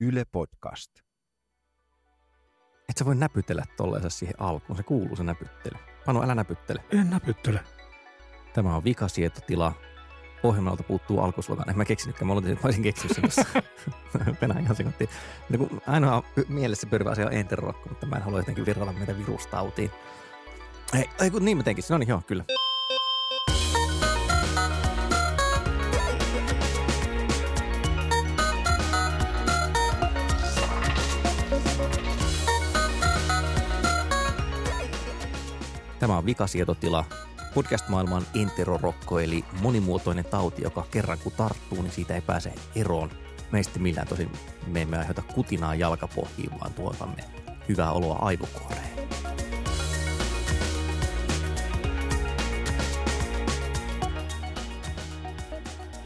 Yle Podcast. Et sä voi näpytellä tolleensa siihen alkuun. Se kuuluu se näpyttely. Panu, älä näpyttele. En näpyttele. Tämä on vikasietotila. Ohjelmalta puuttuu alkuslogan. En mä keksinytkään. Mä olisin, että mä olisin keksinyt sen tuossa. Penään ihan sekunti. No, ainoa mielessä pyörivä asia on enterokko, mutta mä en halua jotenkin virrata meitä virustautiin. Ei, ei kun niin mä teinkin. No niin, joo, kyllä. Tämä vikasietotila, podcast-maailman enterorokko, eli monimuotoinen tauti, joka kerran kun tarttuu, niin siitä ei pääse eroon. Meistä millään tosin me emme aiheuta kutinaa jalkapohjiin, vaan tuotamme hyvää oloa aivokuoreen.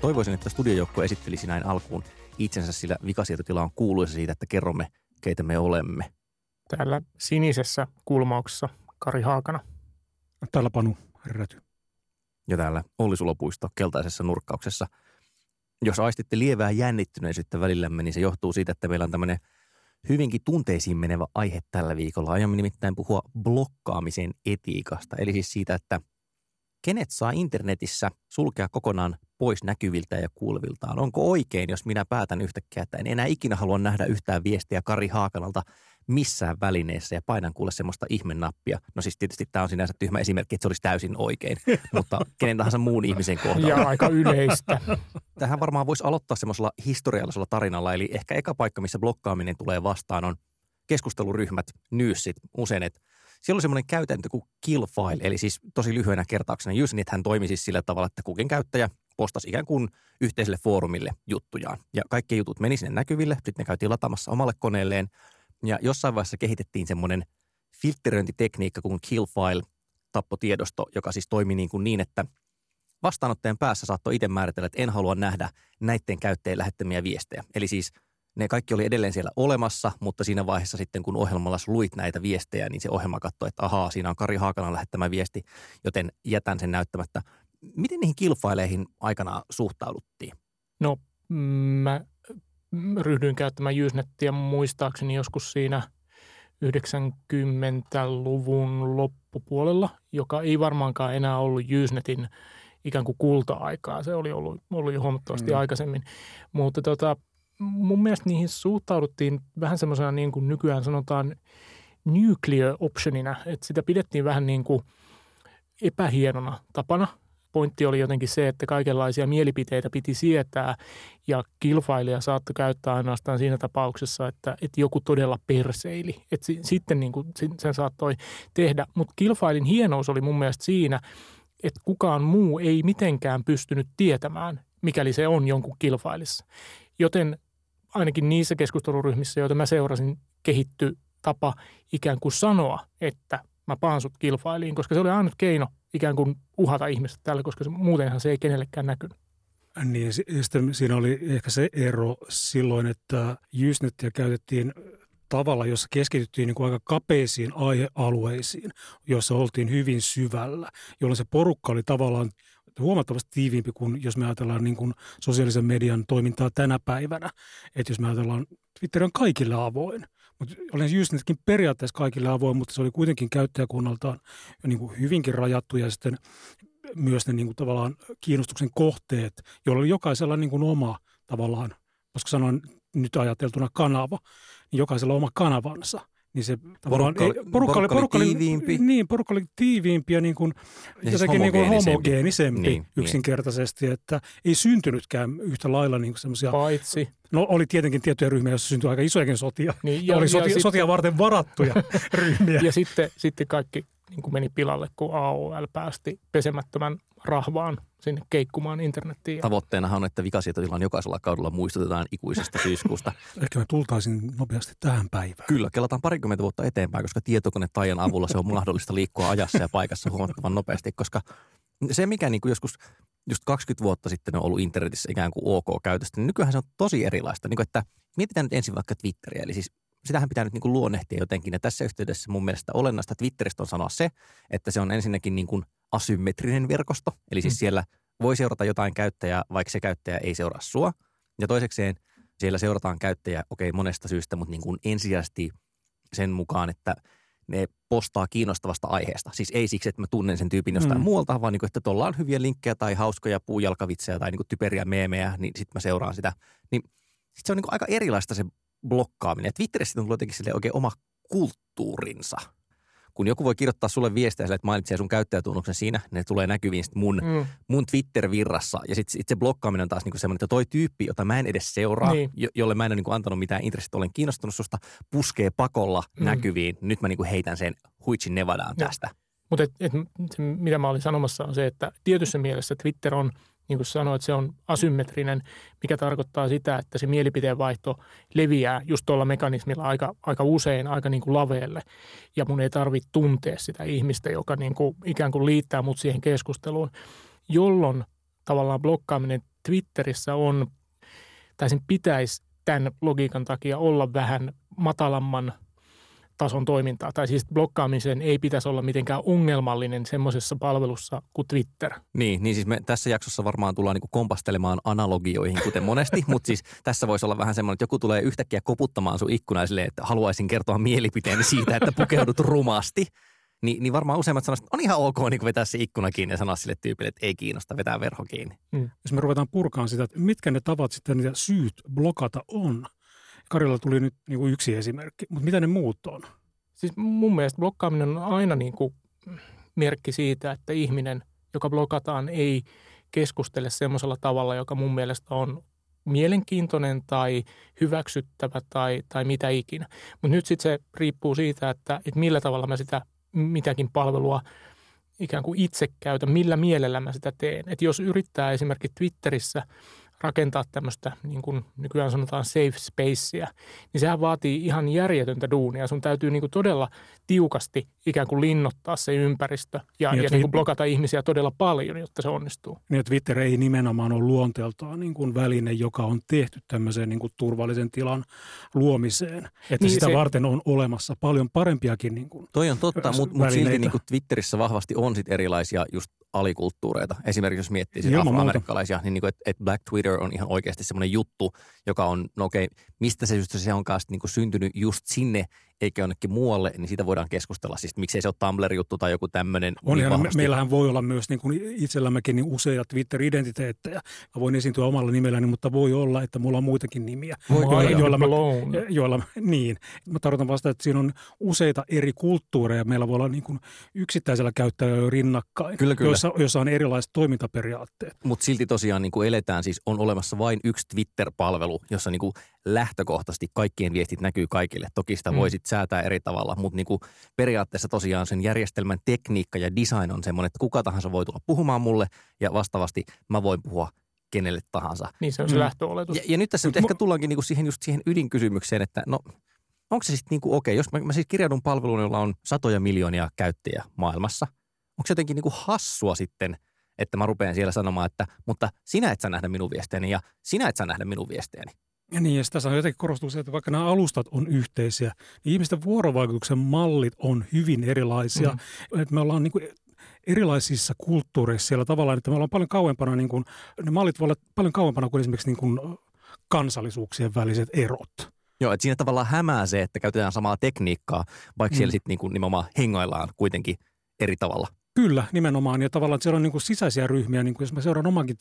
Toivoisin, että studiojoukko esittelisi näin alkuun itsensä, sillä vikasietotila on kuuluisa siitä, että kerromme, keitä me olemme. Täällä sinisessä kulmauksessa Kari Haakana. Täällä Panu Räty. ja täällä Olli Sulopuisto keltaisessa nurkkauksessa. Jos aistitte lievää jännittyneisyyttä välillämme, niin se johtuu siitä, että meillä on tämmöinen hyvinkin tunteisiin menevä aihe tällä viikolla. Aiomme nimittäin puhua blokkaamisen etiikasta, eli siis siitä, että kenet saa internetissä sulkea kokonaan pois näkyviltä ja kuuleviltaan. Onko oikein, jos minä päätän yhtäkkiä, että en enää ikinä halua nähdä yhtään viestiä Kari Haakanalta missään välineessä ja painan kuule semmoista ihmennappia. No siis tietysti tämä on sinänsä tyhmä esimerkki, että se olisi täysin oikein, mutta kenen tahansa muun ihmisen kohdalla. Ja aika yleistä. Tähän varmaan voisi aloittaa semmoisella historiallisella tarinalla, eli ehkä eka paikka, missä blokkaaminen tulee vastaan on keskusteluryhmät, nyysit, usein, että siellä on semmoinen käytäntö kuin kill file, eli siis tosi lyhyenä kertauksena. Usenithän toimi siis sillä tavalla, että kukin käyttäjä postasi ikään kuin yhteiselle foorumille juttujaan. Ja kaikki jutut meni sinne näkyville, sitten ne käytiin lataamassa omalle koneelleen. Ja jossain vaiheessa kehitettiin semmoinen filtteröintitekniikka kuin kill file, tappotiedosto, joka siis toimi niin, kuin niin että vastaanottajan päässä saattoi itse määritellä, että en halua nähdä näiden käyttäjien lähettämiä viestejä. Eli siis ne kaikki oli edelleen siellä olemassa, mutta siinä vaiheessa sitten, kun ohjelmalla luit näitä viestejä, niin se ohjelma katsoi, että ahaa, siinä on Kari Haakanan lähettämä viesti, joten jätän sen näyttämättä. Miten niihin kilfaileihin aikanaan suhtauduttiin? No, mä ryhdyin käyttämään Usenettiä muistaakseni joskus siinä 90-luvun loppupuolella, joka ei varmaankaan enää ollut Usenetin ikään kuin kulta-aikaa. Se oli ollut, ollut jo huomattavasti mm. aikaisemmin. Mutta tota, mun mielestä niihin suhtauduttiin vähän semmoisena niin kuin nykyään sanotaan nuclear optionina, että sitä pidettiin vähän niin kuin epähienona tapana. Pointti oli jotenkin se, että kaikenlaisia mielipiteitä piti sietää ja kilfailija saattoi käyttää ainoastaan siinä tapauksessa, että, että joku todella perseili. Että sitten niin kuin sen saattoi tehdä. Mutta kilfailin hienous oli mun mielestä siinä, että kukaan muu ei mitenkään pystynyt tietämään, mikäli se on jonkun kilfailissa. Joten ainakin niissä keskusteluryhmissä, joita mä seurasin, kehitty tapa ikään kuin sanoa, että mä paan sut kilfailiin, koska se oli ainut keino ikään kuin uhata ihmistä tällä, koska se, muutenhan se ei kenellekään näkynyt. Niin, sitten siinä oli ehkä se ero silloin, että Usenettia käytettiin tavalla, jossa keskityttiin niin kuin aika kapeisiin aihealueisiin, joissa oltiin hyvin syvällä, jolloin se porukka oli tavallaan huomattavasti tiiviimpi kuin jos me ajatellaan niin kuin sosiaalisen median toimintaa tänä päivänä. Että jos me ajatellaan, Twitter on kaikille avoin. Mutta olen just nytkin periaatteessa kaikille avoin, mutta se oli kuitenkin käyttäjäkunnaltaan niin kuin hyvinkin rajattu ja sitten myös ne niin kuin tavallaan kiinnostuksen kohteet, joilla oli jokaisella niin kuin oma tavallaan, koska sanoin nyt ajateltuna kanava, niin jokaisella oma kanavansa – niin se porukka, oli, porukka, oli, porukka oli tiiviimpi. Niin, porukka oli tiiviimpi ja niin kuin, ja siis jotenkin niin kuin homogeenisempi niin, yksinkertaisesti, niin. että ei syntynytkään yhtä lailla niin semmoisia... Paitsi. No oli tietenkin tiettyjä ryhmiä, joissa syntyi aika isojakin sotia. Niin, ja, oli sotia, ja sotia sitten, varten varattuja ryhmiä. Ja sitten, sitten kaikki niin kuin meni pilalle, kun AOL päästi pesemättömän rahvaan sinne keikkumaan internettiin. Tavoitteena on, että vikasietotilan jokaisella kaudella muistutetaan ikuisesta syyskuusta. Ehkä me tultaisin nopeasti tähän päivään. Kyllä, kelataan parikymmentä vuotta eteenpäin, koska tietokonetajan avulla se on mahdollista liikkua ajassa ja paikassa huomattavan nopeasti, koska se, mikä niin kuin joskus just 20 vuotta sitten on ollut internetissä ikään kuin ok käytöstä, niin nykyään se on tosi erilaista. Niin kuin, että mietitään nyt ensin vaikka Twitteriä, eli siis sitähän pitää nyt niin kuin luonnehtia jotenkin. Ja tässä yhteydessä mun mielestä olennaista Twitteristä on sanoa se, että se on ensinnäkin niin kuin asymmetrinen verkosto. Eli siis mm. siellä voi seurata jotain käyttäjää, vaikka se käyttäjä ei seuraa sua. Ja toisekseen Siellä seurataan käyttäjä, okei okay, monesta syystä, mutta niin kuin ensisijaisesti sen mukaan, että ne postaa kiinnostavasta aiheesta. Siis ei siksi, että mä tunnen sen tyypin jostain mm. muualta, vaan niin kuin, että tuolla on hyviä linkkejä tai hauskoja puujalkavitsejä tai niin kuin typeriä meemejä, niin sitten mä seuraan sitä. Niin sit se on niin kuin aika erilaista se blokkaaminen. Twitterissä on tullut jotenkin oikein oma kulttuurinsa – kun joku voi kirjoittaa sulle viestejä sille, että mainitsee sun käyttäjätunnuksen siinä, ne tulee näkyviin sit mun, mm. mun Twitter-virrassa. Ja sitten sit se blokkaaminen on taas niinku semmoinen, että toi tyyppi, jota mä en edes seuraa, niin. jo, jolle mä en ole niinku antanut mitään intressit, olen kiinnostunut susta, puskee pakolla mm. näkyviin. Nyt mä niinku heitän sen huitsin Nevadaan tästä. Mutta mitä mä olin sanomassa on se, että tietyssä mielessä Twitter on – niin kuin sanoit, se on asymmetrinen, mikä tarkoittaa sitä, että se mielipiteenvaihto leviää just tuolla mekanismilla aika, aika usein aika niin kuin laveelle. Ja mun ei tarvitse tuntea sitä ihmistä, joka niin kuin ikään kuin liittää mut siihen keskusteluun, jolloin tavallaan blokkaaminen Twitterissä on, tai sen pitäisi tämän logiikan takia olla vähän matalamman tason toimintaa. Tai siis blokkaamisen ei pitäisi olla mitenkään ongelmallinen semmoisessa palvelussa kuin Twitter. Niin, niin siis me tässä jaksossa varmaan tullaan niin kompastelemaan analogioihin, kuten monesti, mutta siis tässä voisi olla vähän semmoinen, että joku tulee yhtäkkiä koputtamaan sun ikkunaisille, että haluaisin kertoa mielipiteeni siitä, että pukeudut rumasti. Ni, niin varmaan useimmat sanoisivat, että on ihan ok niin vetää se ikkuna kiinni ja sanoa sille tyypille, että ei kiinnosta, vetää verho kiinni. Mm. Jos me ruvetaan purkaan sitä, että mitkä ne tavat sitten niitä syyt blokata on, Karilla tuli nyt niin kuin yksi esimerkki, mutta mitä ne muut on? Siis mun mielestä blokkaaminen on aina niin kuin merkki siitä, että ihminen, joka blokataan, ei keskustele semmoisella tavalla, joka mun mielestä on mielenkiintoinen tai hyväksyttävä tai, tai mitä ikinä. Mutta nyt sitten se riippuu siitä, että, että millä tavalla mä sitä mitäkin palvelua ikään kuin itse käytän, millä mielellä mä sitä teen. Et jos yrittää esimerkiksi Twitterissä – rakentaa tämmöistä, niin kuin nykyään sanotaan safe spacea, niin sehän vaatii ihan järjetöntä duunia. Sun täytyy niin kuin todella tiukasti ikään kuin linnottaa se ympäristö ja, niin, ja niin kuin blokata ihmisiä todella paljon, jotta se onnistuu. Niin, Twitter ei nimenomaan ole luonteeltaan niin kuin väline, joka on tehty tämmöiseen niin kuin turvallisen tilan luomiseen. Että niin, sitä se, varten on olemassa paljon parempiakin niin kuin Toi on totta, mutta mut silti niin kuin Twitterissä vahvasti on sit erilaisia just alikulttuureita. Esimerkiksi jos miettii sitä afroamerikkalaisia, niin, niin kuin, että, että Black Twitter on ihan oikeasti semmoinen juttu, joka on, no okei, mistä se just se onkaan niin kuin syntynyt just sinne eikä jonnekin muualle, niin siitä voidaan keskustella. Siis miksei se ole Tumblr-juttu tai joku tämmöinen. On, niin me, meillähän voi olla myös niin kuin itsellämmekin niin useita Twitter-identiteettejä. Mä voin esiintyä omalla nimelläni, mutta voi olla, että mulla on muitakin nimiä. Voi joilla, joilla, mä, joilla, niin. Mä tarkoitan vasta, että siinä on useita eri kulttuureja. Meillä voi olla niin kuin yksittäisellä käyttäjällä rinnakkain, kyllä, kyllä. Joissa, joissa on erilaiset toimintaperiaatteet. Mutta silti tosiaan niin kuin eletään, siis on olemassa vain yksi Twitter-palvelu, jossa niin kuin lähtökohtaisesti kaikkien viestit näkyy kaikille. Toki sitä mm. voisit säätää eri tavalla, mutta niin kuin periaatteessa tosiaan sen järjestelmän tekniikka ja design on semmoinen, että kuka tahansa voi tulla puhumaan mulle ja vastaavasti mä voin puhua kenelle tahansa. Niin se on se mm. lähtöoletus. Ja, ja nyt tässä nyt ehkä tullaankin niinku siihen, just siihen ydinkysymykseen, että no onko se sitten niinku okei, okay, jos mä, mä siis kirjaudun palveluun, jolla on satoja miljoonia käyttäjiä maailmassa, onko se jotenkin niinku hassua sitten, että mä rupean siellä sanomaan, että mutta sinä et saa nähdä minun viesteeni ja sinä et saa nähdä minun viesteeni. Ja niin, ja tässä on jotenkin korostuu se, että vaikka nämä alustat on yhteisiä, niin ihmisten vuorovaikutuksen mallit on hyvin erilaisia. Mm. Että me ollaan niin kuin erilaisissa kulttuureissa siellä tavallaan, että me ollaan paljon kauempana, niin kuin, ne mallit voivat olla paljon kauempana kuin esimerkiksi niin kuin kansallisuuksien väliset erot. Joo, että siinä tavallaan hämää se, että käytetään samaa tekniikkaa, vaikka mm. siellä sitten niin nimenomaan hengaillaan kuitenkin eri tavalla. Kyllä, nimenomaan. Ja tavallaan että siellä on niin kuin sisäisiä ryhmiä, niin kuin jos mä seuraan omankin,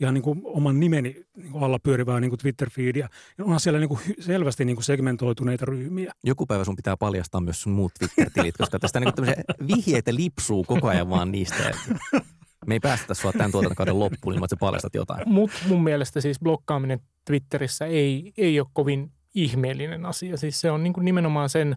ihan niin kuin oman nimeni niin kuin alla pyörivää niin kuin Twitter-feedia, niin onhan siellä niin kuin selvästi niin kuin segmentoituneita ryhmiä. Joku päivä sun pitää paljastaa myös sun muut Twitter-tilit, koska tästä niin kuin vihjeitä lipsuu koko ajan vaan niistä. Me ei päästä sua tämän tuotantokauden loppuun, niin että sä paljastat jotain. Mutta mun mielestä siis blokkaaminen Twitterissä ei, ei ole kovin ihmeellinen asia. Siis se on niin kuin nimenomaan sen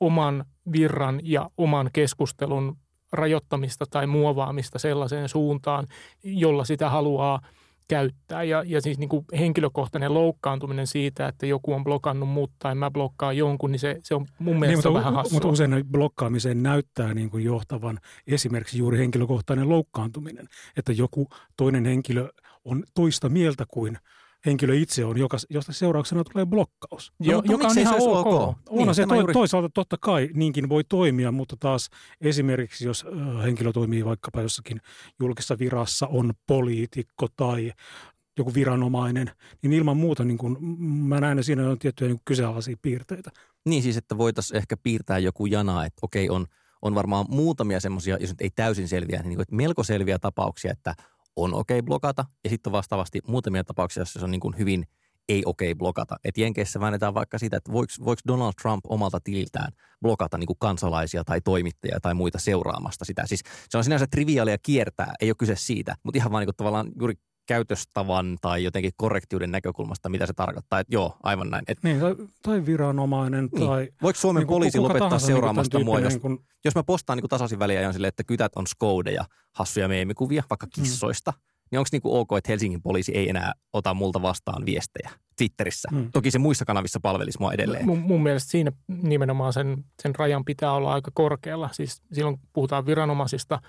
oman virran ja oman keskustelun rajoittamista tai muovaamista sellaiseen suuntaan, jolla sitä haluaa käyttää. Ja, ja siis niin kuin henkilökohtainen loukkaantuminen siitä, että joku on blokannut mut tai mä blokkaan jonkun, niin se, se on mun mielestä niin, mutta, vähän hassua. Mutta usein blokkaamiseen näyttää niin kuin johtavan esimerkiksi juuri henkilökohtainen loukkaantuminen, että joku toinen henkilö on toista mieltä kuin – henkilö itse on, joka, josta seurauksena tulee blokkaus. Jo, no, joka on ihan ok. ok. niin, se to, juuri... toisaalta totta kai niinkin voi toimia, mutta taas esimerkiksi jos henkilö toimii vaikkapa jossakin julkisessa virassa, on poliitikko tai joku viranomainen, niin ilman muuta niin kuin, mä näen, että siinä on tiettyjä niin kyseenalaisia piirteitä. Niin siis, että voitaisiin ehkä piirtää joku jana, että okei, on, on varmaan muutamia semmoisia, jos nyt ei täysin selviä, niin, niin kuin, että melko selviä tapauksia, että on okei blokata, ja sitten vastaavasti muutamia tapauksia, joissa se on niin kuin hyvin – ei okei okay blokata. Et Jenkeissä väännetään vaikka sitä, että voiko Donald Trump omalta tililtään blokata niin kuin kansalaisia tai toimittajia tai muita seuraamasta sitä. Siis se on sinänsä triviaalia kiertää, ei ole kyse siitä, mutta ihan vaan niin kuin tavallaan juuri käytöstavan tai jotenkin korrektiuden näkökulmasta, mitä se tarkoittaa. Että joo, aivan näin. Et, niin, tai, tai viranomainen. Niin. Tai, Voiko Suomen niin poliisi lopettaa niinku seuraamasta niin mua, jos, niin kun... jos mä postaan niin tasaisin väliä ja on silleen, että kytät on skoudeja, hassuja meemikuvia, vaikka mm. kissoista, mm niin onko niinku ok, että Helsingin poliisi ei enää ota multa vastaan viestejä Twitterissä? Hmm. Toki se muissa kanavissa palvelisi mua edelleen. Mun, mun mielestä siinä nimenomaan sen, sen rajan pitää olla aika korkealla. Siis silloin puhutaan viranomaisista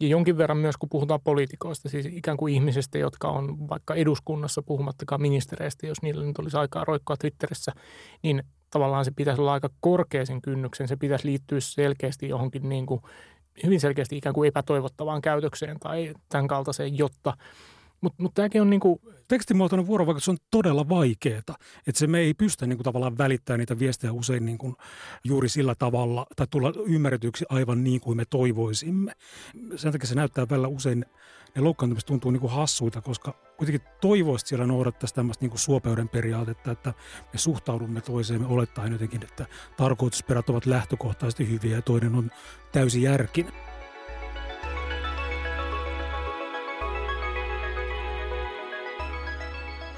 ja jonkin verran myös kun puhutaan poliitikoista, siis ikään kuin ihmisistä, jotka on vaikka eduskunnassa puhumattakaan ministereistä, jos niillä nyt olisi aikaa roikkoa Twitterissä, niin tavallaan se pitäisi olla aika korkea sen kynnyksen. Se pitäisi liittyä selkeästi johonkin niin kuin hyvin selkeästi ikään kuin epätoivottavaan käytökseen tai tämän kaltaiseen, jotta mutta mut tämäkin on niinku... Tekstimuotoinen vuorovaikutus on todella vaikeaa. Että se me ei pystytä niinku tavallaan välittämään niitä viestejä usein niinku juuri sillä tavalla tai tulla ymmärretyksi aivan niin kuin me toivoisimme. Sen takia se näyttää välillä usein ne loukkaantumiset tuntuu niin kuin hassuita, koska kuitenkin toivoisi, siellä noudattaisi tämmöistä niin kuin suopeuden periaatetta, että me suhtaudumme toiseen olettaen jotenkin, että tarkoitusperät ovat lähtökohtaisesti hyviä ja toinen on täysin järkinen.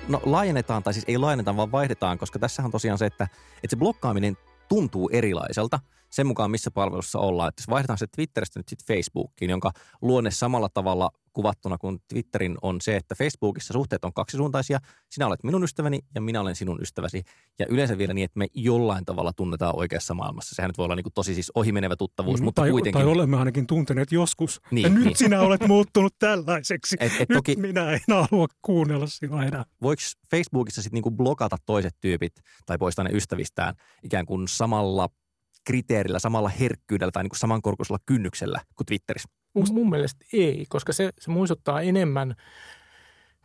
No laajennetaan, tai siis ei laajenneta, vaan vaihdetaan, koska tässä on tosiaan se, että, että se blokkaaminen tuntuu erilaiselta sen mukaan, missä palvelussa ollaan. Että jos vaihdetaan se Twitteristä nyt sitten Facebookiin, jonka luonne samalla tavalla kuvattuna kuin Twitterin on se, että Facebookissa suhteet on kaksisuuntaisia. Sinä olet minun ystäväni ja minä olen sinun ystäväsi. Ja yleensä vielä niin, että me jollain tavalla tunnetaan oikeassa maailmassa. Sehän nyt voi olla niin kuin tosi siis ohimenevä tuttavuus, mm, mutta tai, kuitenkin. Tai olemme ainakin tunteneet joskus. Niin, ja nyt niin. sinä olet muuttunut tällaiseksi. Et, et nyt toki, minä en halua kuunnella sinua enää. Voiko Facebookissa sitten niin blokata toiset tyypit tai poistaa ne ystävistään ikään kuin samalla kriteerillä, samalla herkkyydellä tai niin kuin samankorkuisella kynnyksellä kuin Twitterissä? Mun, mun mielestä ei, koska se, se muistuttaa enemmän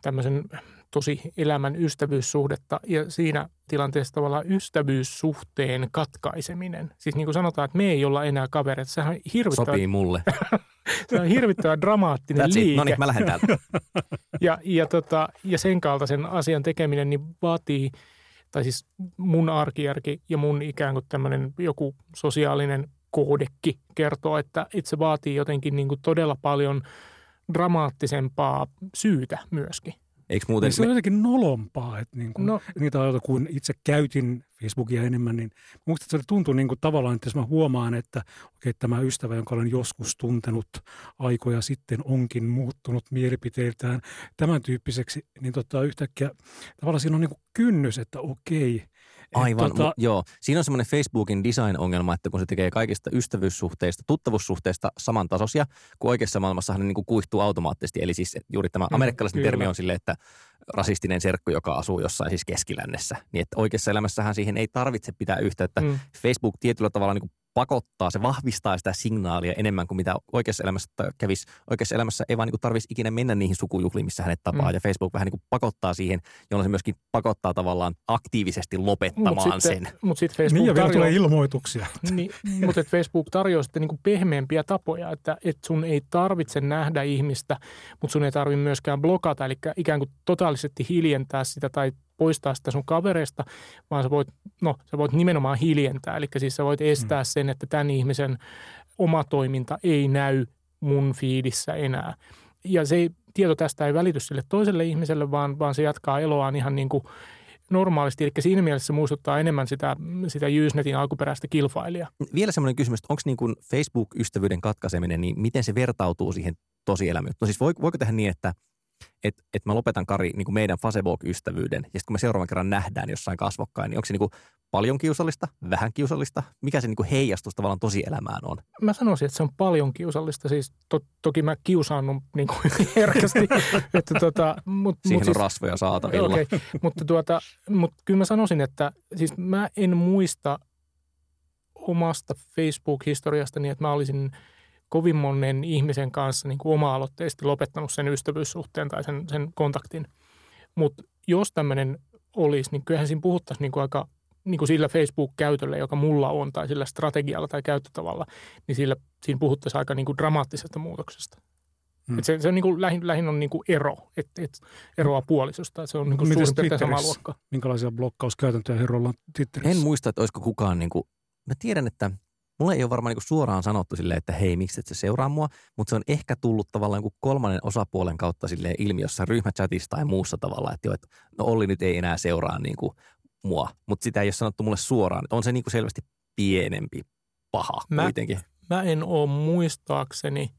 tämmöisen tosi elämän ystävyyssuhdetta ja siinä tilanteessa tavallaan ystävyyssuhteen katkaiseminen. Siis niin kuin sanotaan, että me ei olla enää kavereita. Sehän on hirvittävä... Sopii mulle. se on hirvittävän dramaattinen That's liike. No niin, mä lähden täältä. ja, ja, tota, ja sen kaltaisen asian tekeminen niin vaatii – tai siis mun arkijärki ja mun ikään kuin tämmöinen joku sosiaalinen koodekki kertoo, että itse vaatii jotenkin niin kuin todella paljon dramaattisempaa syytä myöskin. Eikö muuten... Niin se on jotenkin nolompaa, että niin kuin, no. niitä ajoita, kun itse käytin Facebookia enemmän, niin muista se tuntuu niin kuin tavallaan, että jos mä huomaan, että okay, tämä ystävä, jonka olen joskus tuntenut aikoja sitten, onkin muuttunut mielipiteiltään tämän tyyppiseksi, niin tota, yhtäkkiä tavallaan siinä on niin kuin kynnys, että okei, Aivan, tota... joo. Siinä on semmoinen Facebookin design-ongelma, että kun se tekee kaikista ystävyyssuhteista, tuttavuussuhteista samantasoisia, kun oikeassa maailmassa ne niin kuin kuihtuu automaattisesti. Eli siis juuri tämä amerikkalaisen mm, termi on silleen, että rasistinen serkku, joka asuu jossain siis keskilännessä. Niin että oikeassa elämässähän siihen ei tarvitse pitää yhteyttä. Mm. Facebook tietyllä tavalla niin kuin pakottaa, se vahvistaa sitä signaalia enemmän kuin mitä oikeassa elämässä kävisi. Oikeassa elämässä ei vaan niin tarvitsisi ikinä mennä niihin sukujuhliin, missä hänet tapaa. Mm. Ja Facebook vähän niin kuin pakottaa siihen, jolloin se myöskin pakottaa tavallaan aktiivisesti lopettamaan mut sitten, sen. Mut sitten Facebook niin ja vielä tulee ilmoituksia. Niin, mutta Facebook tarjoaa sitten niin kuin pehmeämpiä tapoja, että, että sun ei tarvitse nähdä ihmistä, mutta sun ei tarvitse myöskään blokata, eli ikään kuin totaalisesti hiljentää sitä tai poistaa sitä sun kavereista, vaan sä voit, no, sä voit nimenomaan hiljentää. Eli siis sä voit estää mm. sen, että tämän ihmisen oma toiminta ei näy mun fiidissä enää. Ja se tieto tästä ei välity sille toiselle ihmiselle, vaan, vaan se jatkaa eloaan ihan niin kuin normaalisti. Eli siinä mielessä se muistuttaa enemmän sitä, sitä Usenetin alkuperäistä kilfailia. Vielä semmoinen kysymys, että onko niin kuin Facebook-ystävyyden katkaiseminen, niin miten se vertautuu siihen tosielämään? No siis voiko tehdä niin, että – että et mä lopetan Kari niin kuin meidän Facebook-ystävyyden, ja sitten kun me seuraavan kerran nähdään jossain kasvokkain, niin onko se niin kuin paljon kiusallista, vähän kiusallista? Mikä se niin kuin heijastus tavallaan tosielämään on? Mä sanoisin, että se on paljon kiusallista. Siis to, toki mä kiusaannut niin kuin herkästi. että tota, mut, Siihen mut on siis, rasvoja saatavilla. Okay, mutta, tuota, mutta kyllä mä sanoisin, että siis mä en muista omasta Facebook-historiastani, että mä olisin – kovin monen ihmisen kanssa niin kuin oma-aloitteisesti lopettanut sen ystävyyssuhteen tai sen, sen kontaktin. Mutta jos tämmöinen olisi, niin kyllähän siinä puhuttaisiin niin kuin aika niin kuin sillä Facebook-käytöllä, joka mulla on, tai sillä strategialla tai käyttötavalla, niin sillä, siinä puhuttaisiin aika niin kuin dramaattisesta muutoksesta. Hmm. Et se, se on niin kuin, lähin, lähin on niin kuin ero, että et eroa puolisosta. Se on niin kuin suurin piirtein sama luokka. Minkälaisia blokkauskäytäntöjä herrolla on Twitterissä? En muista, että olisiko kukaan, niin kuin, mä tiedän, että mulle ei ole varmaan niin kuin suoraan sanottu silleen, että hei, miksi et se seuraa mua, mutta se on ehkä tullut tavallaan niin kolmannen osapuolen kautta silleen ilmi jossain ryhmächatissa tai muussa tavalla, että, jo, että no Olli nyt ei enää seuraa niin kuin mua, mutta sitä ei ole sanottu mulle suoraan. On se niin kuin selvästi pienempi paha mä, kuitenkin. Mä en ole muistaakseni,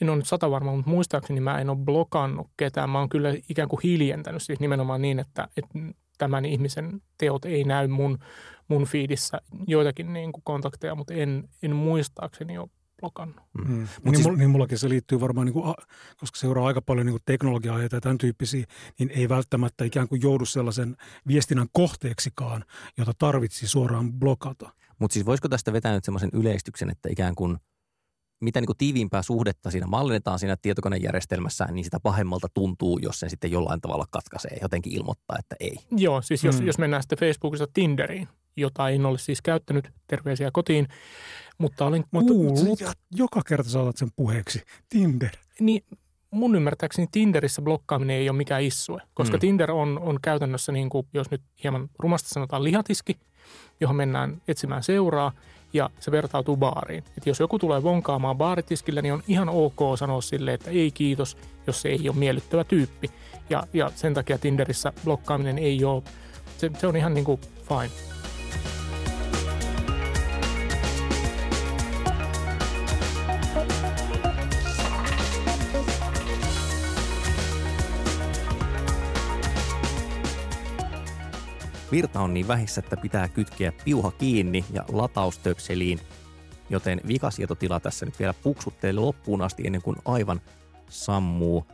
en ole nyt sata varma, mutta muistaakseni mä en ole blokannut ketään. Mä oon kyllä ikään kuin hiljentänyt siis nimenomaan niin, että, että tämän ihmisen teot ei näy mun, mun fiidissä joitakin niin kuin kontakteja, mutta en, en muistaakseni ole blokannut. Mm. Mm. Niin, siis, niin mullakin se liittyy varmaan, niin kuin, koska seuraa aika paljon niin teknologiaa ja tämän tyyppisiä, niin ei välttämättä ikään kuin joudu sellaisen viestinnän kohteeksikaan, jota tarvitsi suoraan blokata. Mutta siis voisiko tästä vetää nyt semmoisen yleistyksen, että ikään kuin mitä niin kuin tiiviimpää suhdetta siinä mallinnetaan siinä tietokonejärjestelmässä, niin sitä pahemmalta tuntuu, jos sen sitten jollain tavalla katkaisee, jotenkin ilmoittaa, että ei. Joo, siis jos, mm. jos mennään sitten Facebookista Tinderiin, jota en ole siis käyttänyt, terveisiä kotiin, mutta olen kuullut. Mutta joka kerta saatat sen puheeksi, Tinder. Niin mun ymmärtääkseni Tinderissä blokkaaminen ei ole mikään issue, koska mm. Tinder on, on käytännössä, niin kuin, jos nyt hieman rumasti sanotaan, lihatiski, johon mennään etsimään seuraa ja se vertautuu baariin. Et jos joku tulee vonkaamaan baaritiskillä, niin on ihan ok sanoa sille, että ei kiitos, jos se ei ole miellyttävä tyyppi. Ja, ja sen takia Tinderissä blokkaaminen ei ole, se, se on ihan niin kuin fine. Virta on niin vähissä, että pitää kytkeä piuha kiinni ja lataustöpseliin, joten vikasietotila tässä nyt vielä puksuttelee loppuun asti ennen kuin aivan sammuu.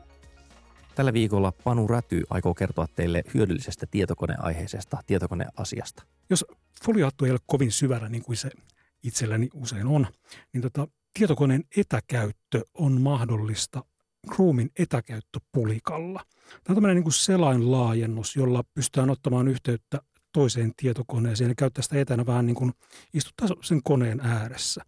Tällä viikolla Panu Räty aikoo kertoa teille hyödyllisestä tietokoneaiheisesta tietokoneasiasta. Jos foliaattu ei ole kovin syvällä, niin kuin se itselläni usein on, niin tota, tietokoneen etäkäyttö on mahdollista Chroomin etäkäyttöpulikalla. Tämä on tämmöinen niin selainlaajennus, jolla pystytään ottamaan yhteyttä toiseen tietokoneeseen ja käyttää sitä etänä vähän niin kuin istuttaa sen koneen ääressä.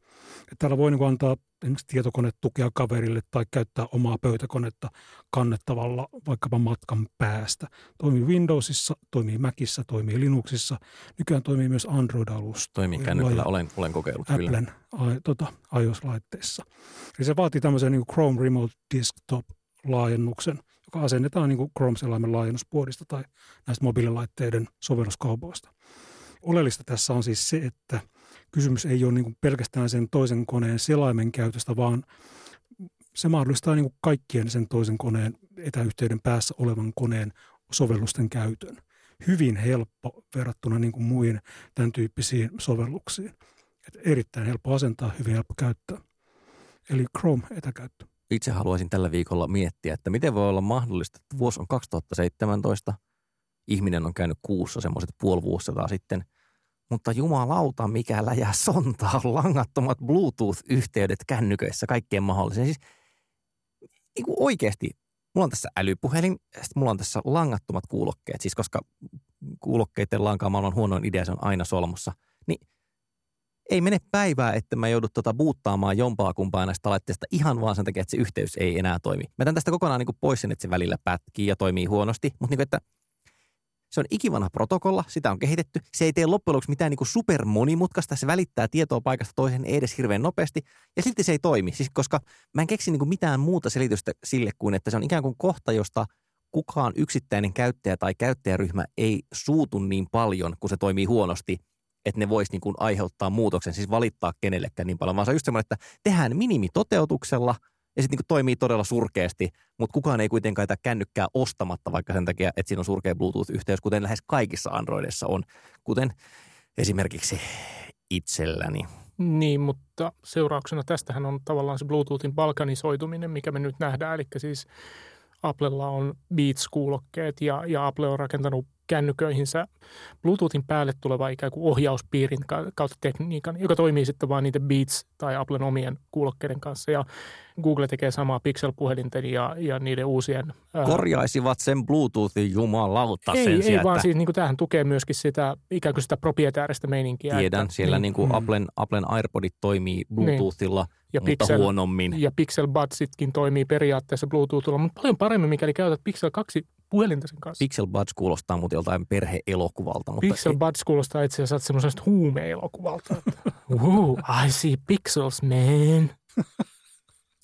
Ja täällä voi niin kuin antaa esimerkiksi tietokonetukea kaverille tai käyttää omaa pöytäkonetta kannettavalla vaikkapa matkan päästä. Toimii Windowsissa, toimii Macissa, toimii Linuxissa. Nykyään toimii myös Android-alusta. Toimii kännykällä, olen, olen kokeillut Applen kyllä. Tota, iOS-laitteissa. Eli se vaatii tämmöisen niin Chrome Remote Desktop-laajennuksen – joka asennetaan niin Chrome-selaimen laajennuspuodista tai näistä mobiililaitteiden sovelluskaupoista. Oleellista tässä on siis se, että kysymys ei ole niin kuin pelkästään sen toisen koneen selaimen käytöstä, vaan se mahdollistaa niin kuin kaikkien sen toisen koneen etäyhteyden päässä olevan koneen sovellusten käytön. Hyvin helppo verrattuna niin kuin muihin tämän tyyppisiin sovelluksiin. Et erittäin helppo asentaa, hyvin helppo käyttää. Eli Chrome-etäkäyttö itse haluaisin tällä viikolla miettiä, että miten voi olla mahdollista, että vuosi on 2017, ihminen on käynyt kuussa semmoiset puoli vuosisataa sitten, mutta jumalauta, mikä läjää sontaa, langattomat Bluetooth-yhteydet kännyköissä, kaikkeen mahdolliseen. Siis niin kuin oikeasti, mulla on tässä älypuhelin, sitten mulla on tässä langattomat kuulokkeet, siis koska kuulokkeiden lankaamalla on huonoin idea, se on aina solmussa. Niin ei mene päivää, että mä joudut tota buuttaamaan jompaa kumpaa näistä laitteista ihan vaan sen takia, että se yhteys ei enää toimi. Mä tämän tästä kokonaan niin pois sen, että se välillä pätkii ja toimii huonosti, mutta niin kuin, että se on ikivanha protokolla, sitä on kehitetty. Se ei tee loppujen lopuksi mitään niin super monimutkaista, se välittää tietoa paikasta toiseen ei edes hirveän nopeasti, ja silti se ei toimi, siis koska mä en keksi niin mitään muuta selitystä sille kuin, että se on ikään kuin kohta, josta kukaan yksittäinen käyttäjä tai käyttäjäryhmä ei suutu niin paljon, kun se toimii huonosti – että ne voisi niin aiheuttaa muutoksen, siis valittaa kenellekään niin paljon, vaan se on just semmoinen, että tehdään minimitoteutuksella ja sitten niin toimii todella surkeasti, mutta kukaan ei kuitenkaan tätä kännykkää ostamatta vaikka sen takia, että siinä on surkea Bluetooth-yhteys, kuten lähes kaikissa Androidissa on, kuten esimerkiksi itselläni. Niin, mutta seurauksena tästähän on tavallaan se Bluetoothin balkanisoituminen, mikä me nyt nähdään, eli siis Applella on Beats-kuulokkeet ja, ja Apple on rakentanut kännyköihinsä Bluetoothin päälle tuleva ikään kuin ohjauspiirin kautta tekniikan, joka toimii sitten vain niiden Beats tai Applen omien kuulokkeiden kanssa. Ja Google tekee samaa Pixel-puhelinten ja, ja niiden uusien... Korjaisivat sen Bluetoothin jumalauta ei, sen Ei, sieltä. vaan siis niin kuin, tämähän tukee myöskin sitä ikään kuin sitä proprietääristä meininkiä. Tiedän, että, siellä niin, niin kuin mm. Applen, Applen AirPodit toimii Bluetoothilla, ja mutta Pixel, huonommin. Ja Pixel Budsitkin toimii periaatteessa Bluetoothilla, mutta paljon paremmin, mikäli käytät Pixel 2 puhelinta sen kanssa. Pixel Buds kuulostaa muuten joltain perheelokuvalta. Mutta Pixel Buds kuulostaa itse asiassa semmoisesta huumeelokuvalta. Ooh, I see pixels, man.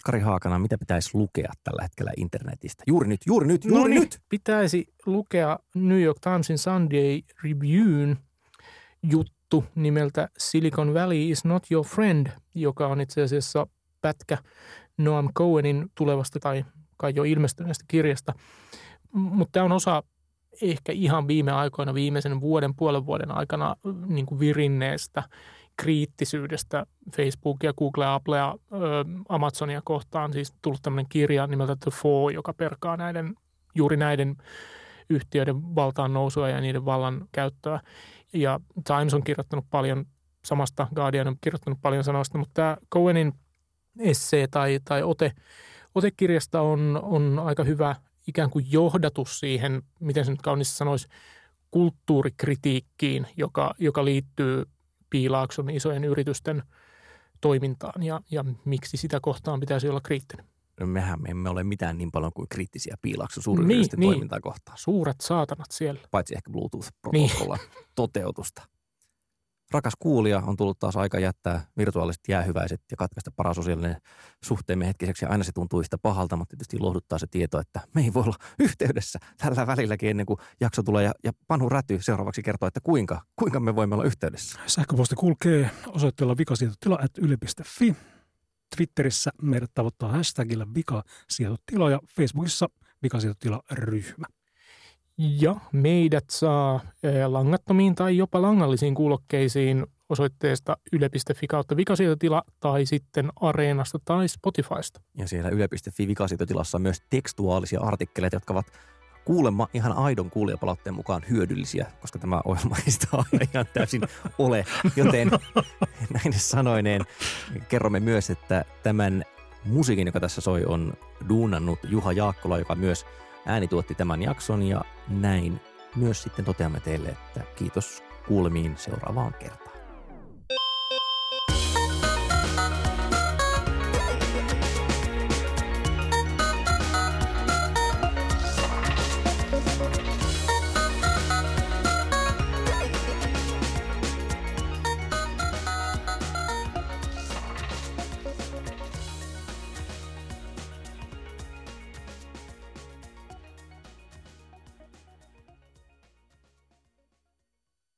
Kari Haakana, mitä pitäisi lukea tällä hetkellä internetistä? Juuri nyt, juuri nyt, juuri niin, nyt! Pitäisi lukea New York Timesin Sunday Review'n juttu nimeltä Silicon Valley is not your friend, joka on itse asiassa pätkä Noam Cohenin tulevasta tai kai jo ilmestyneestä kirjasta. Mutta tämä on osa ehkä ihan viime aikoina, viimeisen vuoden, puolen vuoden aikana niin kuin virinneestä kriittisyydestä Facebookia, Googlea, Applea, Amazonia kohtaan. Siis tullut tämmöinen kirja nimeltä The Four, joka perkaa näiden, juuri näiden yhtiöiden valtaan nousua ja niiden vallan käyttöä. Ja Times on kirjoittanut paljon samasta, Guardian on kirjoittanut paljon sanoista, mutta tämä Cohenin essee tai, tai ote, otekirjasta on, on aika hyvä ikään kuin johdatus siihen, miten se nyt kauniisti sanoisi, kulttuurikritiikkiin, joka, joka liittyy piilaakson isojen yritysten toimintaan ja, ja miksi sitä kohtaan pitäisi olla kriittinen. No mehän me emme ole mitään niin paljon kuin kriittisiä piilaakson suuryritysten niin, toimintaa niin. kohtaan. Suuret saatanat siellä. Paitsi ehkä Bluetooth-protokollan niin. toteutusta. Rakas kuulija, on tullut taas aika jättää virtuaaliset jäähyväiset ja katkaista parasosiaalinen suhteemme hetkiseksi. Aina se tuntuu sitä pahalta, mutta tietysti lohduttaa se tieto, että me ei voi olla yhteydessä tällä välilläkin ennen kuin jakso tulee. Ja, ja Panu Räty seuraavaksi kertoo, että kuinka, kuinka me voimme olla yhteydessä. Sähköposti kulkee osoitteella vikasietotila.yle.fi. Twitterissä meidät tavoittaa hashtagillä vikasietotila ja Facebookissa vikasietotila-ryhmä. Ja meidät saa langattomiin tai jopa langallisiin kuulokkeisiin osoitteesta yle.fi kautta vikasietotila tai sitten Areenasta tai Spotifysta. Ja siellä yle.fi vikasietotilassa on myös tekstuaalisia artikkeleita, jotka ovat kuulemma ihan aidon kuulijapalautteen mukaan hyödyllisiä, koska tämä ohjelma ei sitä aina ihan täysin ole. Joten näin sanoineen kerromme myös, että tämän musiikin, joka tässä soi, on duunannut Juha Jaakkola, joka myös äänituotti tämän jakson ja näin myös sitten toteamme teille, että kiitos kuulemiin seuraavaan kertaan.